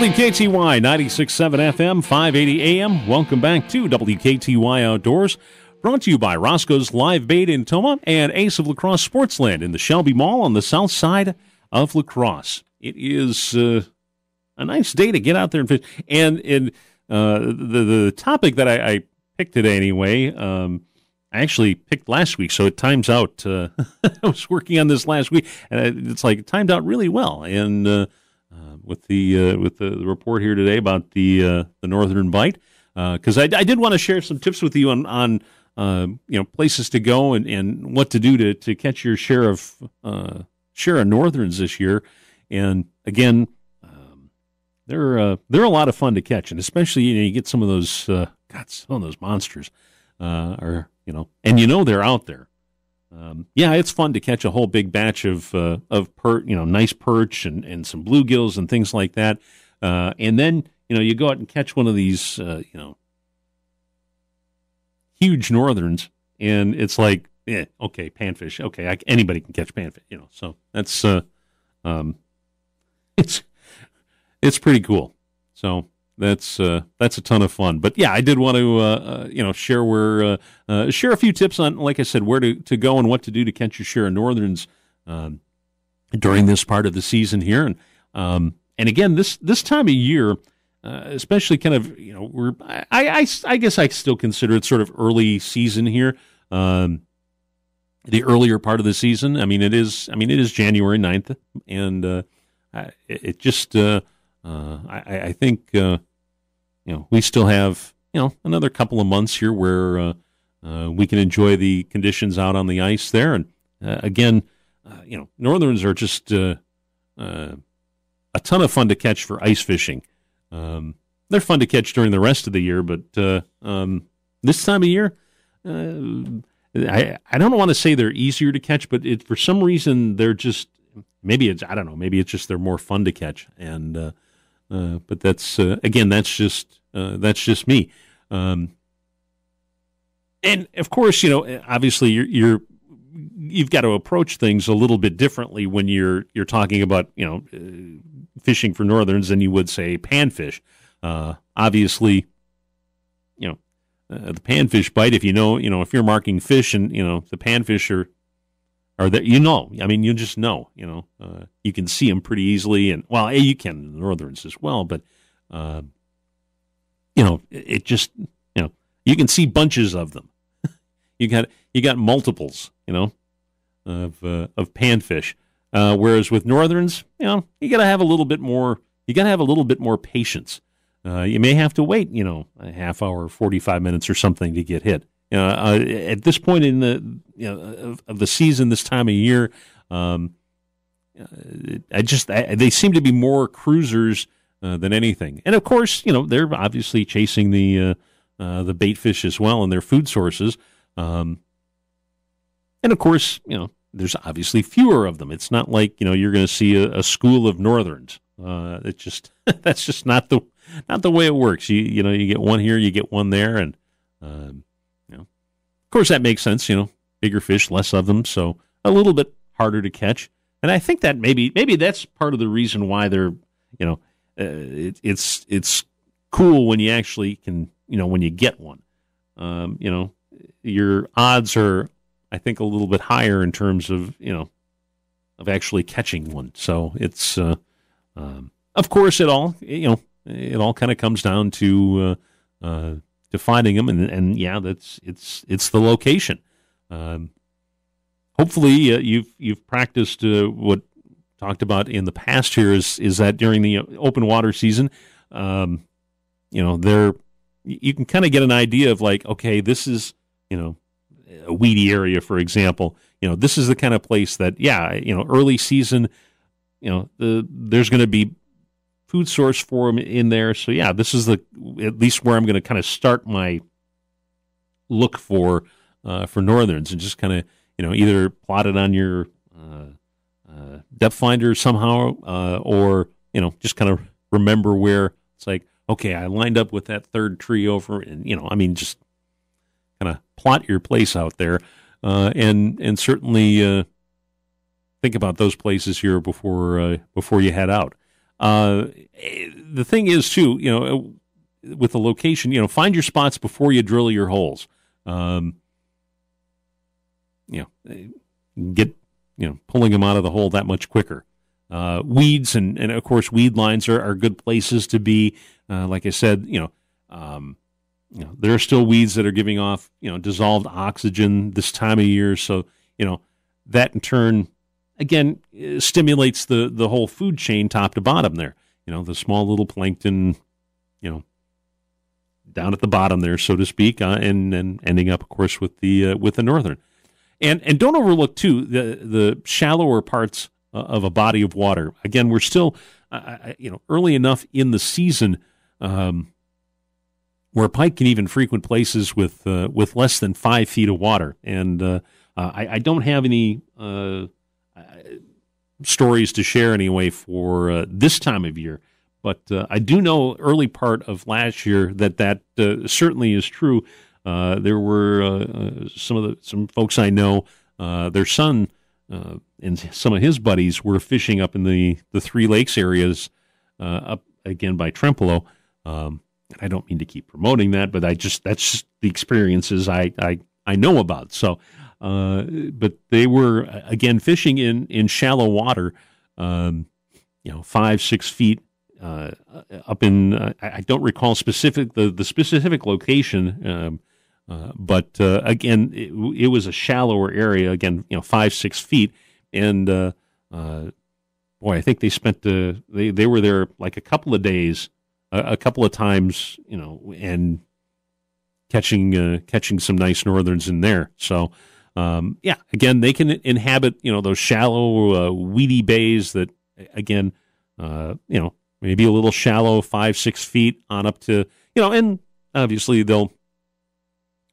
WKTY 96.7 FM, 580 AM. Welcome back to WKTY Outdoors. Brought to you by Roscoe's Live Bait in Tomah and Ace of La Crosse Sportsland in the Shelby Mall on the south side of La Crosse. It is uh, a nice day to get out there and fish. And, and uh, the, the topic that I, I picked today anyway, um, I actually picked last week, so it times out. Uh, I was working on this last week, and it's like it timed out really well. And uh, with the uh, with the, the, report here today about the uh, the northern bite, because I, I, did want to share some tips with you on on you know places to go and, and what to do to, to catch your share of share of northerns this year. And again, um, they're they're a lot of fun to catch, and especially you, know, you get some of those God, some of those monsters are you know, and you know they're out there. Um, yeah, it's fun to catch a whole big batch of uh, of per, you know, nice perch and, and some bluegills and things like that. Uh, and then you know you go out and catch one of these uh, you know huge northerns, and it's like, yeah, okay, panfish. Okay, I, anybody can catch panfish. You know, so that's uh, um, it's it's pretty cool. So that's uh, that's a ton of fun. But yeah, I did want to uh, uh, you know share where uh, uh, share a few tips on, like I said, where to, to go and what to do to catch your share of northerns um, during this part of the season here. And um, and again, this this time of year, uh, especially kind of you know we're I, I I guess I still consider it sort of early season here. Um, the earlier part of the season. I mean, it is. I mean, it is January 9th, and it, it, just. I, I think you know, we still have you know another couple of months here where uh, uh, we can enjoy the conditions out on the ice there. And uh, again, uh, you know, northerns are just uh, uh, a ton of fun to catch for ice fishing. Um, they're fun to catch during the rest of the year, but um, this time of year, I I don't want to say they're easier to catch, but it, for some reason they're just maybe it's I don't know maybe it's just they're more fun to catch and uh, but that's uh, again, that's just uh, that's just me. Um, and of course, you know, obviously, you're, you're you've got to approach things a little bit differently when you're you're talking about you know uh, fishing for northerns than you would say panfish. Uh, obviously, you know uh, the panfish bite. If you know, you know, if you're marking fish and you know the panfish are or that you know. I mean, you just know. You know, uh, you can see them pretty easily, and well, you can in the northerns as well. But uh, you know, it, it, just you know you can see bunches of them. you got you got multiples. You know, of uh, of panfish. Uh, whereas with northerns, you know, you got to have a little bit more. You got to have a little bit more patience. Uh, you may have to wait, you know, a half hour, forty five minutes or something to get hit. You know, uh, at this point in the you know of, of, the season, this time of year, um, uh, I just I, they seem to be more cruisers uh, than anything. And of course, you know they're obviously chasing the uh, uh, the bait fish as well and their food sources. Um, and of course, you know there's obviously fewer of them. It's not like you know you're going to see a, a, school of northerns. Uh, it's just that's just not the not the way it works. You you know you get one here, you get one there, and um, of course, that makes sense. You know, bigger fish, less of them, so a little bit harder to catch. And I think that maybe maybe that's part of the reason why they're you know uh, it, it's it's cool when you actually can you know when you get one. Um, you know, your odds are I think a little bit higher in terms of you know of actually catching one. So it's uh, um, of course it all you know it all kind of comes down to uh, uh, to finding them, and, and yeah, that's it's it's the location. Um, hopefully, uh, you've you've practiced uh, what talked about in the past. Here is is that during the open water season, um, you know, there you can kind of get an idea of like, okay, this is you know a weedy area, for example. You know, this is the kind of place that, yeah, you know, early season, you know, the, there's going to be food source for them in there. So yeah, this is the at least where I'm going to kind of start my look for uh, for northerns and just kind of you know either plot it on your uh, uh, depth finder somehow uh, or you know just kind of remember where it's like okay I lined up with that third tree over and you know I mean just kind of plot your place out there uh, and and certainly uh, think about those places here before before you head out. Uh, the thing is too, you know, with the location, you know, find your spots before you drill your holes. Um, you know, get you know pulling them out of the hole that much quicker. Uh, weeds and, and of course weed lines are, are good places to be. Uh, like I said, you know, um, you know, there are still weeds that are giving off you know dissolved oxygen this time of year, so you know that in turn again stimulates the the whole food chain top to bottom there. You know, the small little plankton, you know, down at the bottom there, so to speak, uh, and and ending up, of course, with the uh, with the northern. And and don't overlook too the the shallower parts uh, of a body of water. Again, we're still uh, you know early enough in the season um, where pike can even frequent places with uh, with less than five feet of water. And uh, uh, I, I, don't have any uh, stories to share anyway for this time of year. But I do know early part of last year that that certainly is true. Uh, there were uh, uh, some of the some folks I know. their son and some of his buddies were fishing up in the the Three Lakes areas, up again by Trempealeau. Um, I don't mean to keep promoting that, but I just that's just the experiences I I, I know about. So, uh, but they were again fishing in in shallow water, um, you know, five six feet uh, up in. Uh, I don't recall specific the the specific location. Um, uh, but uh, again, it, it, was a shallower area. Again, you know, five six feet, and uh, boy, I think they spent they they were there like a couple of days, a, a couple of times, you know, and catching catching some nice northerns in there. So. Um, yeah, again, they can inhabit you know those shallow, weedy bays that again, you know, maybe a little shallow, five six feet on up to you know, and obviously they'll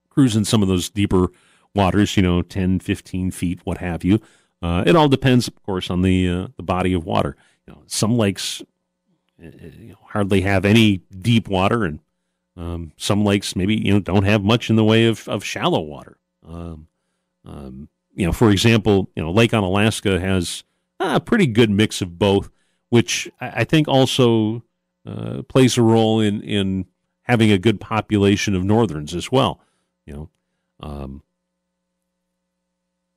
cruise in some of those deeper waters, you know, 10, 15 feet, what have you. Uh, it all depends, of course, on the uh, the body of water. You know, some lakes uh, you know, hardly have any deep water, and um, some lakes maybe you know don't have much in the way of, of shallow water. Um, um, you know, for example, you know, Lake Onalaska has a pretty good mix of both, which I, I think also uh, plays a role in in having a good population of northerns as well. You know, um,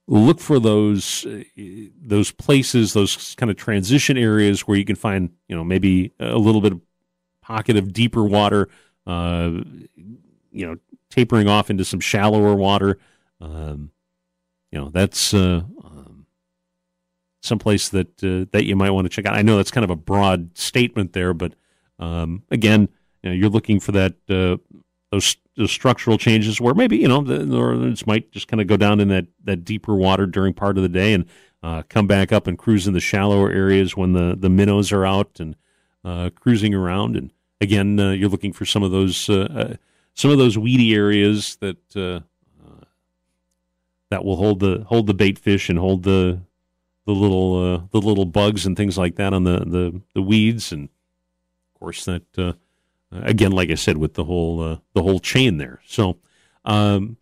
look for those uh, those places, those kind of transition areas where you can find, you know, maybe a little bit of pocket of deeper water, uh, you know, tapering off into some shallower water. Um, you know, that's uh, um, someplace that uh, that you might want to check out. I know that's kind of a broad statement there, but um, again, you you're looking for that uh, those, those structural changes where maybe you know the northerns might just kind of go down in that that deeper water during part of the day and uh, come back up and cruise in the shallower areas when the the minnows are out and uh, cruising around. And again, uh, you're looking for some of those some of those weedy areas that that will hold the hold the bait fish and hold the the little the little bugs and things like that on the the, the weeds and of course that again, like I said, with the whole uh, the whole chain there. So, um,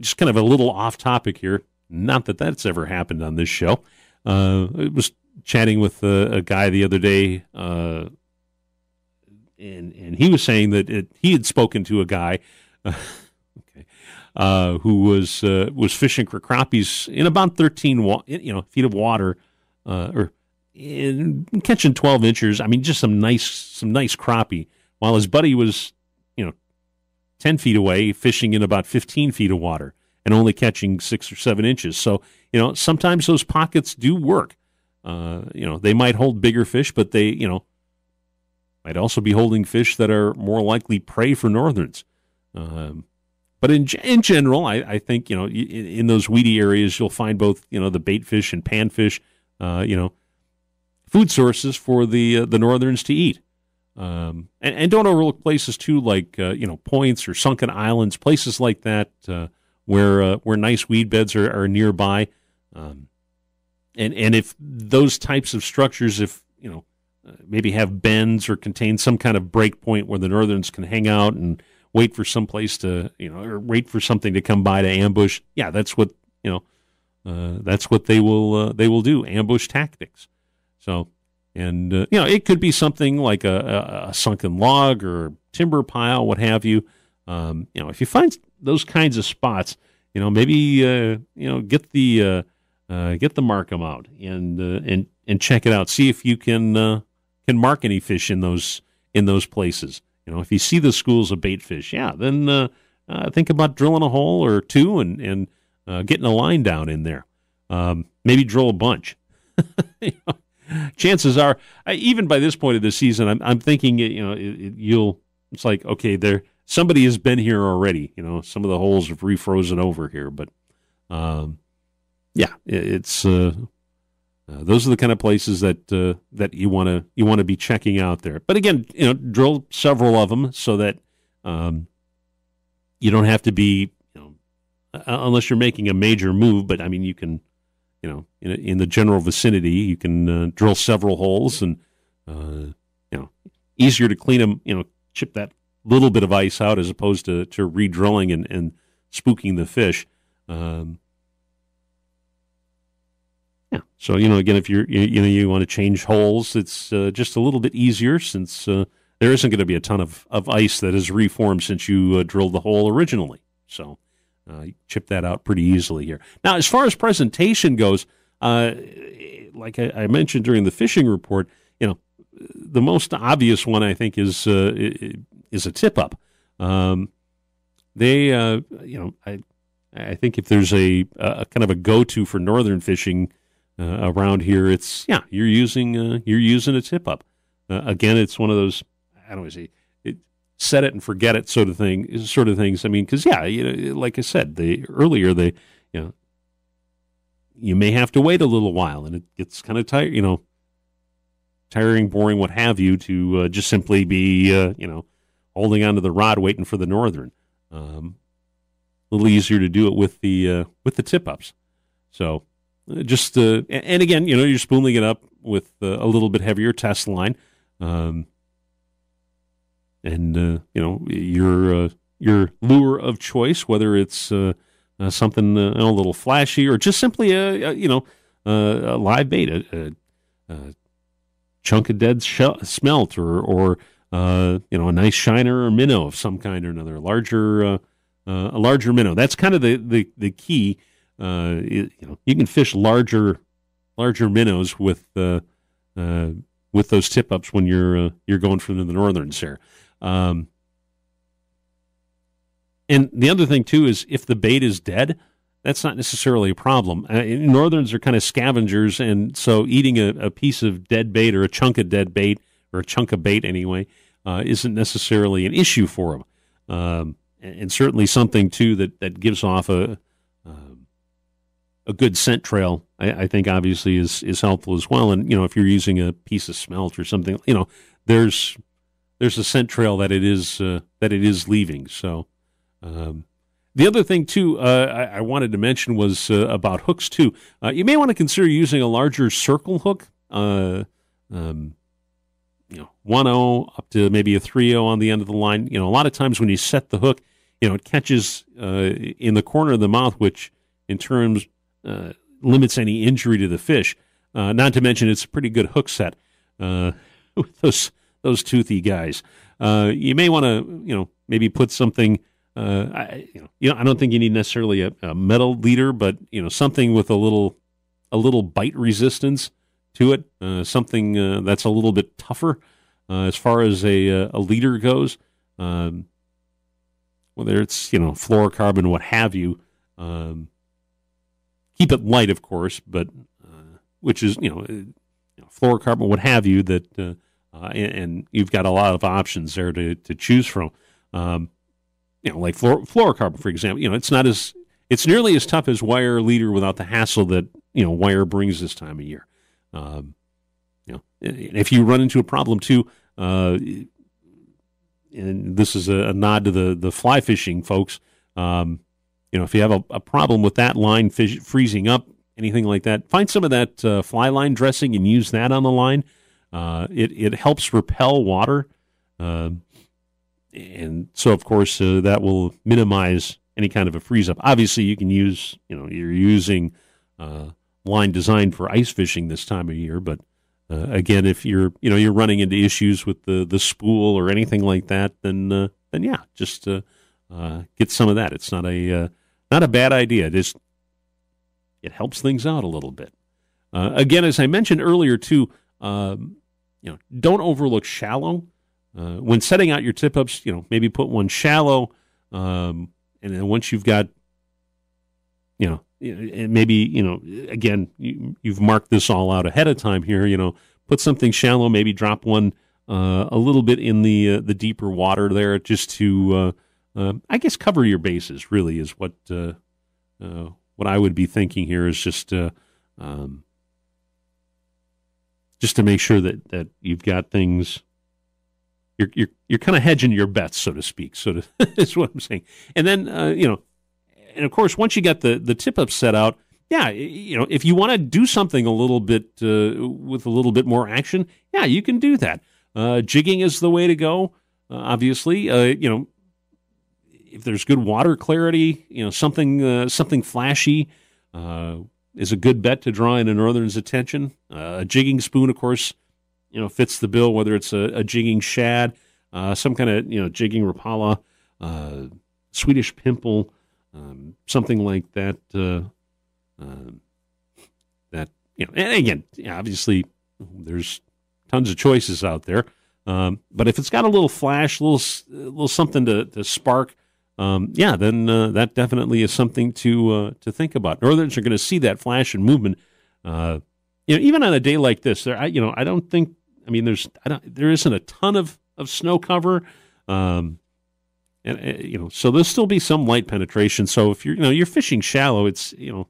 just kind of a little off topic here. Not that that's ever happened on this show. Uh, I was chatting with a, a guy the other day, uh, and and he was saying that it, he had spoken to a guy. Uh, who was uh, was fishing for crappies in about thirteen, wa- you know, feet of water, uh, or catching 12 inches. I mean, just some nice, some nice crappie. While his buddy was, you know, 10 feet away, fishing in about 15 feet of water and only catching six or seven inches. So, you know, sometimes those pockets do work. Uh, you know, they might hold bigger fish, but they, you know, might also be holding fish that are more likely prey for northerns. Um, but in in general, I, I think you know in, in, those weedy areas you'll find both you know the bait fish and panfish. Uh, you know, food sources for the uh, the northerns to eat. Um, and, and, don't overlook places too, like uh, you know points or sunken islands, places like that uh, where uh, where nice weed beds are, are nearby. Um, and and if those types of structures, if you know uh, maybe have bends or contain some kind of break point where the northerns can hang out and wait for some place to you know or wait for something to come by to ambush. Yeah, that's what you know uh, that's what they will uh, they will do ambush tactics. So, and uh, you know, it could be something like a, a, a, sunken log or timber pile, what have you. Um, you know, if you find those kinds of spots, you know, maybe uh, you know get the uh, uh, get the Marcum out and and and check it out. See if you can can mark any fish in those in those places. You know, if you see the schools of bait fish, yeah, then think about drilling a hole or two and and uh, getting a line down in there. Um, maybe drill a bunch. you know, chances are, I, even by this point of the season, I'm, I'm thinking, you know, it, it, you'll. It's like okay, there somebody has been here already. You know, some of the holes have refrozen over here, but um, yeah, it, it's uh, those are the kind of places that uh, that you want to you want to be checking out there. But again, you know, drill several of them so that um, you don't have to be uh, unless you're making a major move. But I mean, you can, you know, in, in the general vicinity, you can uh, drill several holes, and uh, you know, easier to clean them. You know, chip that little bit of ice out as opposed to to re-drilling and, and spooking the fish. Um, yeah. So you know, again, if you're you, you know you want to change holes, it's uh, just a little bit easier since uh, there isn't going to be a ton of, of ice that has reformed since you uh, drilled the hole originally. So uh, chip that out pretty easily here. Now, as far as presentation goes, uh, like I, I, mentioned during the fishing report, you know, the most obvious one I think is uh, is a tip up. Um, they, you know, I I think if there's a, a kind of a go to for northern fishing uh, around here, it's yeah, you're using uh, you're using a tip up. again, it's one of those I don't want say set it and forget it sort of thing, sort of things. I mean, because yeah, you know, like I said, the earlier they, you know, you may have to wait a little while, and it gets kind of tired, you know, tiring, boring, what have you, to uh, just simply be, uh, you know, holding onto the rod, waiting for the northern. Um, a little easier to do it with the uh, with the tip ups. So uh, just uh, and again, you know, you're spooling it up with uh, a little bit heavier test line. Um, and uh, you know your uh, your lure of choice, whether it's uh, uh something a little flashy or just simply a, a you know a live bait, a, a, chunk of dead smelt, or or you know a nice shiner or minnow of some kind or another, a larger a larger minnow. That's kind of the the the key. It, you know, you can fish larger larger minnows with with those tip ups when you're you're going from the northerns here. Um, and the other thing too is if the bait is dead, that's not necessarily a problem. Uh, northerns are kind of scavengers, and so eating a, a, piece of dead bait or a chunk of dead bait or a chunk of bait anyway uh, isn't necessarily an issue for them. Um, and, certainly something too that, that gives off a a good scent trail. I, I, think obviously is is helpful as well. And you know if you're using a piece of smelt or something, you know there's there's a scent trail that it is uh, that it is leaving. So um, the other thing too uh, I, I, wanted to mention was uh, about hooks too. Uh, you may want to consider using a larger circle hook. Uh, um, you know, one O up to maybe a three O on the end of the line. You know, a lot of times when you set the hook, you know, it catches uh, in the corner of the mouth, which in terms limits any injury to the fish. not to mention, it's a pretty good hook set with those those toothy guys. Uh, you may want to, you know, maybe put something. Uh, I, you know, you know, I don't think you need necessarily a, a, metal leader, but you know, something with a little, a little bite resistance to it. Uh, something uh, that's a little bit tougher uh, as far as a uh, a leader goes. Um, whether it's you know fluorocarbon, what have you. Um, keep it light, of course, but which is you know, know fluorocarbon, what have you that uh, and, and, you've got a lot of options there to, to choose from. Um, you know, like fluor- fluorocarbon, for example. You know, it's not as it's nearly as tough as wire leader without the hassle that you know wire brings this time of year. Um, you know, if you run into a problem too, uh, and this is a, a, nod to the the fly fishing folks. Um, you know, if you have a, a problem with that line freezing up, anything like that, find some of that uh, fly line dressing and use that on the line. Uh, it it helps repel water, uh, and so of course uh, that will minimize any kind of a freeze up. Obviously, you can use you know you're using uh, line designed for ice fishing this time of year. But uh, again, if you're you know you're running into issues with the the spool or anything like that, then then yeah, just uh, get some of that. It's not a uh, not a bad idea. Just it helps things out a little bit. Uh, again, as I mentioned earlier, too, um, you know, don't overlook shallow uh, when setting out your tip ups. You know, maybe put one shallow, um, and then once you've got, you know, maybe you know, again, you, you've marked this all out ahead of time here. You know, put something shallow, maybe drop one uh, a little bit in the uh, the deeper water there, just to uh, uh, I guess cover your bases. Really, is what uh, uh, what I would be thinking here is just um, just to make sure that that you've got things. You're you're you're kind of hedging your bets, so to speak. So to, that's what I'm saying. And then you know, and of course, once you got the the tip up set out, yeah, you know, if you want to do something a little bit uh, with a little bit more action, yeah, you can do that. Uh, jigging is the way to go. Uh, obviously, uh, you know, if there's good water clarity, you know, something uh, something flashy uh, is a good bet to draw in a northern's attention. a jigging spoon, of course, you know, fits the bill. Whether it's a, a jigging shad, some kind of you know jigging rapala, Swedish pimple, um, something like that. that you know, and again, obviously, there's tons of choices out there. Um, but if it's got a little flash, a little, a little something to, to spark, um, yeah, then uh, that definitely is something to uh, to think about. Northerns are going to see that flash and movement. Uh, you know, even on a day like this, there, I, you know, I don't think. I mean, there's, I don't, there isn't a ton of of snow cover, um, and uh, you know, so there'll still be some light penetration. So if you're, you know, you're fishing shallow, it's, you know,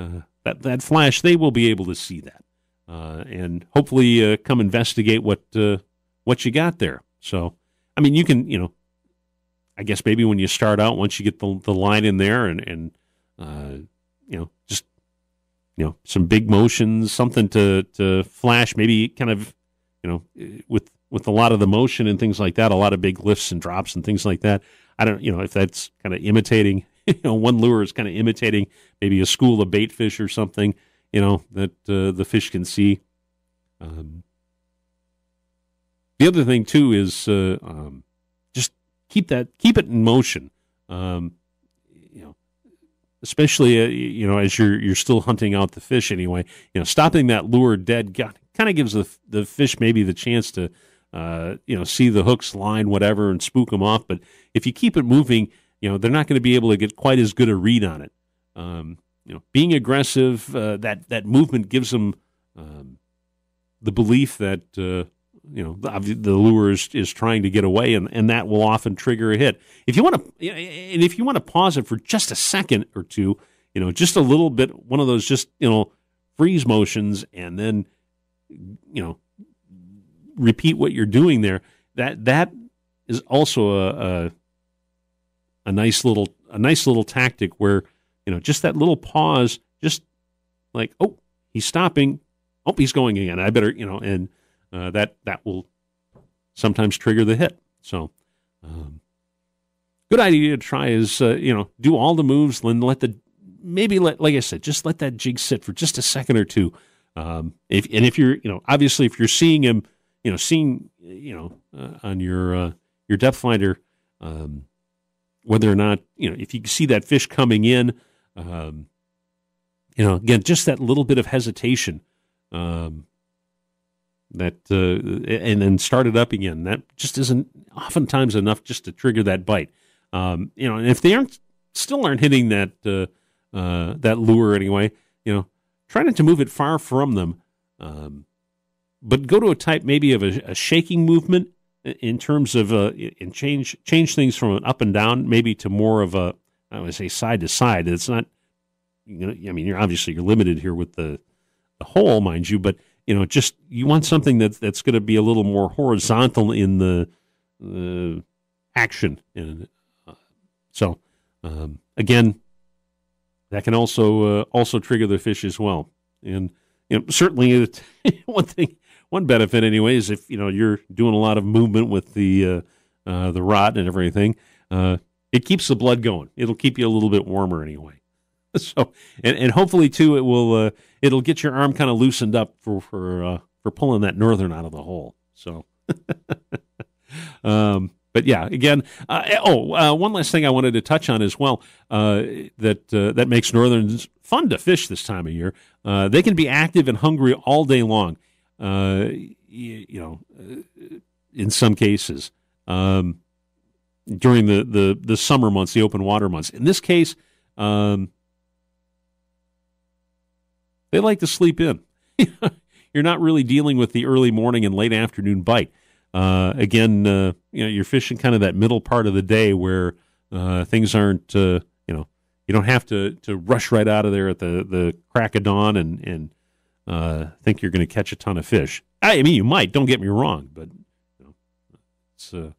uh, that that flash, they will be able to see that uh, and hopefully come investigate what what you got there. So, I mean, you can, you know, I guess maybe when you start out, once you get the the line in there, and and uh, you know, just you know, some big motions, something to to flash, maybe kind of, you know, with with a lot of the motion and things like that, a lot of big lifts and drops and things like that. I don't, you know, if that's kind of imitating, you know, one lure is kind of imitating maybe a school of bait fish or something you know that uh, the fish can see. Um, the other thing too is uh, um, keep that keep it in motion. Um, you know, especially uh, you know as you're you're still hunting out the fish anyway. You know, stopping that lure dead kind of gives the the fish maybe the chance to uh, you know see the hooks, line, whatever, and spook them off. But if you keep it moving, you know they're not going to be able to get quite as good a read on it. Um, you know, being aggressive, uh, that that movement gives them um, the belief that uh, you know the, the lure is, is trying to get away, and, and that will often trigger a hit. If you want to, and if you want to pause it for just a second or two, you know, just a little bit, one of those just you know freeze motions, and then you know repeat what you're doing there. That that is also a, a, a nice little a nice little tactic where you know, just that little pause, just like, oh, he's stopping. Oh, he's going again. I better, you know, and uh, that that will sometimes trigger the hit. So, um, good idea to try is uh, you know do all the moves, and let the maybe let like I said, just let that jig sit for just a second or two. Um, if and if you're you know obviously if you're seeing him, you know seeing you know uh, on your uh, your depth finder, um, whether or not you know if you see that fish coming in um, you know, again, just that little bit of hesitation, um, that uh, and then start it up again. That just isn't oftentimes enough just to trigger that bite. Um, you know, and if they aren't still aren't hitting that uh, uh, that lure anyway, you know, try not to move it far from them. Um, but go to a type maybe of a, a shaking movement in terms of uh, and change change things from an up and down maybe to more of a I would say side to side. It's not, you know, I mean, you're obviously you're limited here with the the hole, mind you, but you know, just you want something that that's going to be a little more horizontal in the uh, action, and uh, so um, again, that can also uh, also trigger the fish as well, and you know, certainly one thing, one benefit anyway is if you know you're doing a lot of movement with the uh, uh, the rod and everything. Uh, it keeps the blood going. It'll keep you a little bit warmer anyway. so and, and hopefully too it will uh, it'll get your arm kind of loosened up for for uh, for pulling that northern out of the hole. So. um, but yeah, again, uh, eh, oh, uh, one last thing I wanted to touch on as well uh, that uh, that makes northerns fun to fish this time of year. Uh, they can be active and hungry all day long. Uh, you, you, know, in some cases, um, during the, the the summer months, the open water months. In this case, um, they like to sleep in. You're not really dealing with the early morning and late afternoon bite. Uh, again, uh, you know, you're fishing kind of that middle part of the day where uh, things aren't, uh, you know, you don't have to, to rush right out of there at the, the crack of dawn and, and uh, think you're going to catch a ton of fish. I mean, you might. Don't get me wrong, but you know, it's uh,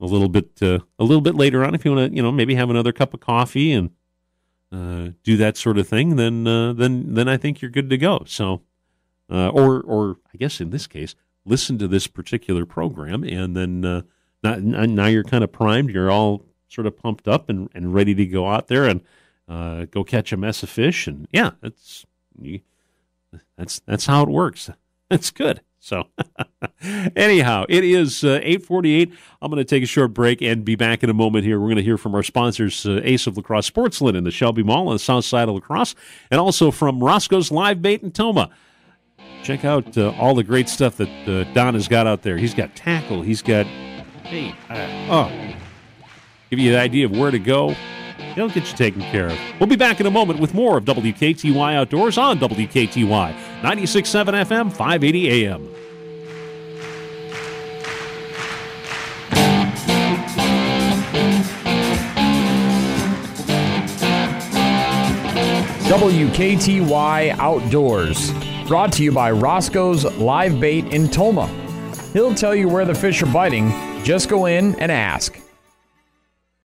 a little bit a little bit later on if you want to, you know, maybe have another cup of coffee and do that sort of thing. Then uh, then then I think you're good to go. So, uh, or or I guess in this case listen to this particular program, and then uh, now, now you're kind of primed. You're all sort of pumped up and, and ready to go out there and uh, go catch a mess of fish. And yeah, that's that's that's how it works. That's good. So, anyhow, it is uh, 848. I'm going to take a short break and be back in a moment here. We're going to hear from our sponsors, uh, Ace of La Crosse Sportsland in the Shelby Mall on the south side of La Crosse, and also from Roscoe's Live Bait in Tomah. check out uh, all the great stuff that uh, Don has got out there. He's got tackle. He's got hey, uh, oh, give you an idea of where to go. He'll get you taken care of. We'll be back in a moment with more of WKTY Outdoors on WKTY 96.7 FM, 580 AM. WKTY Outdoors. Brought to you by Roscoe's Live Bait in Tomah. He'll tell you where the fish are biting. Just go in and ask.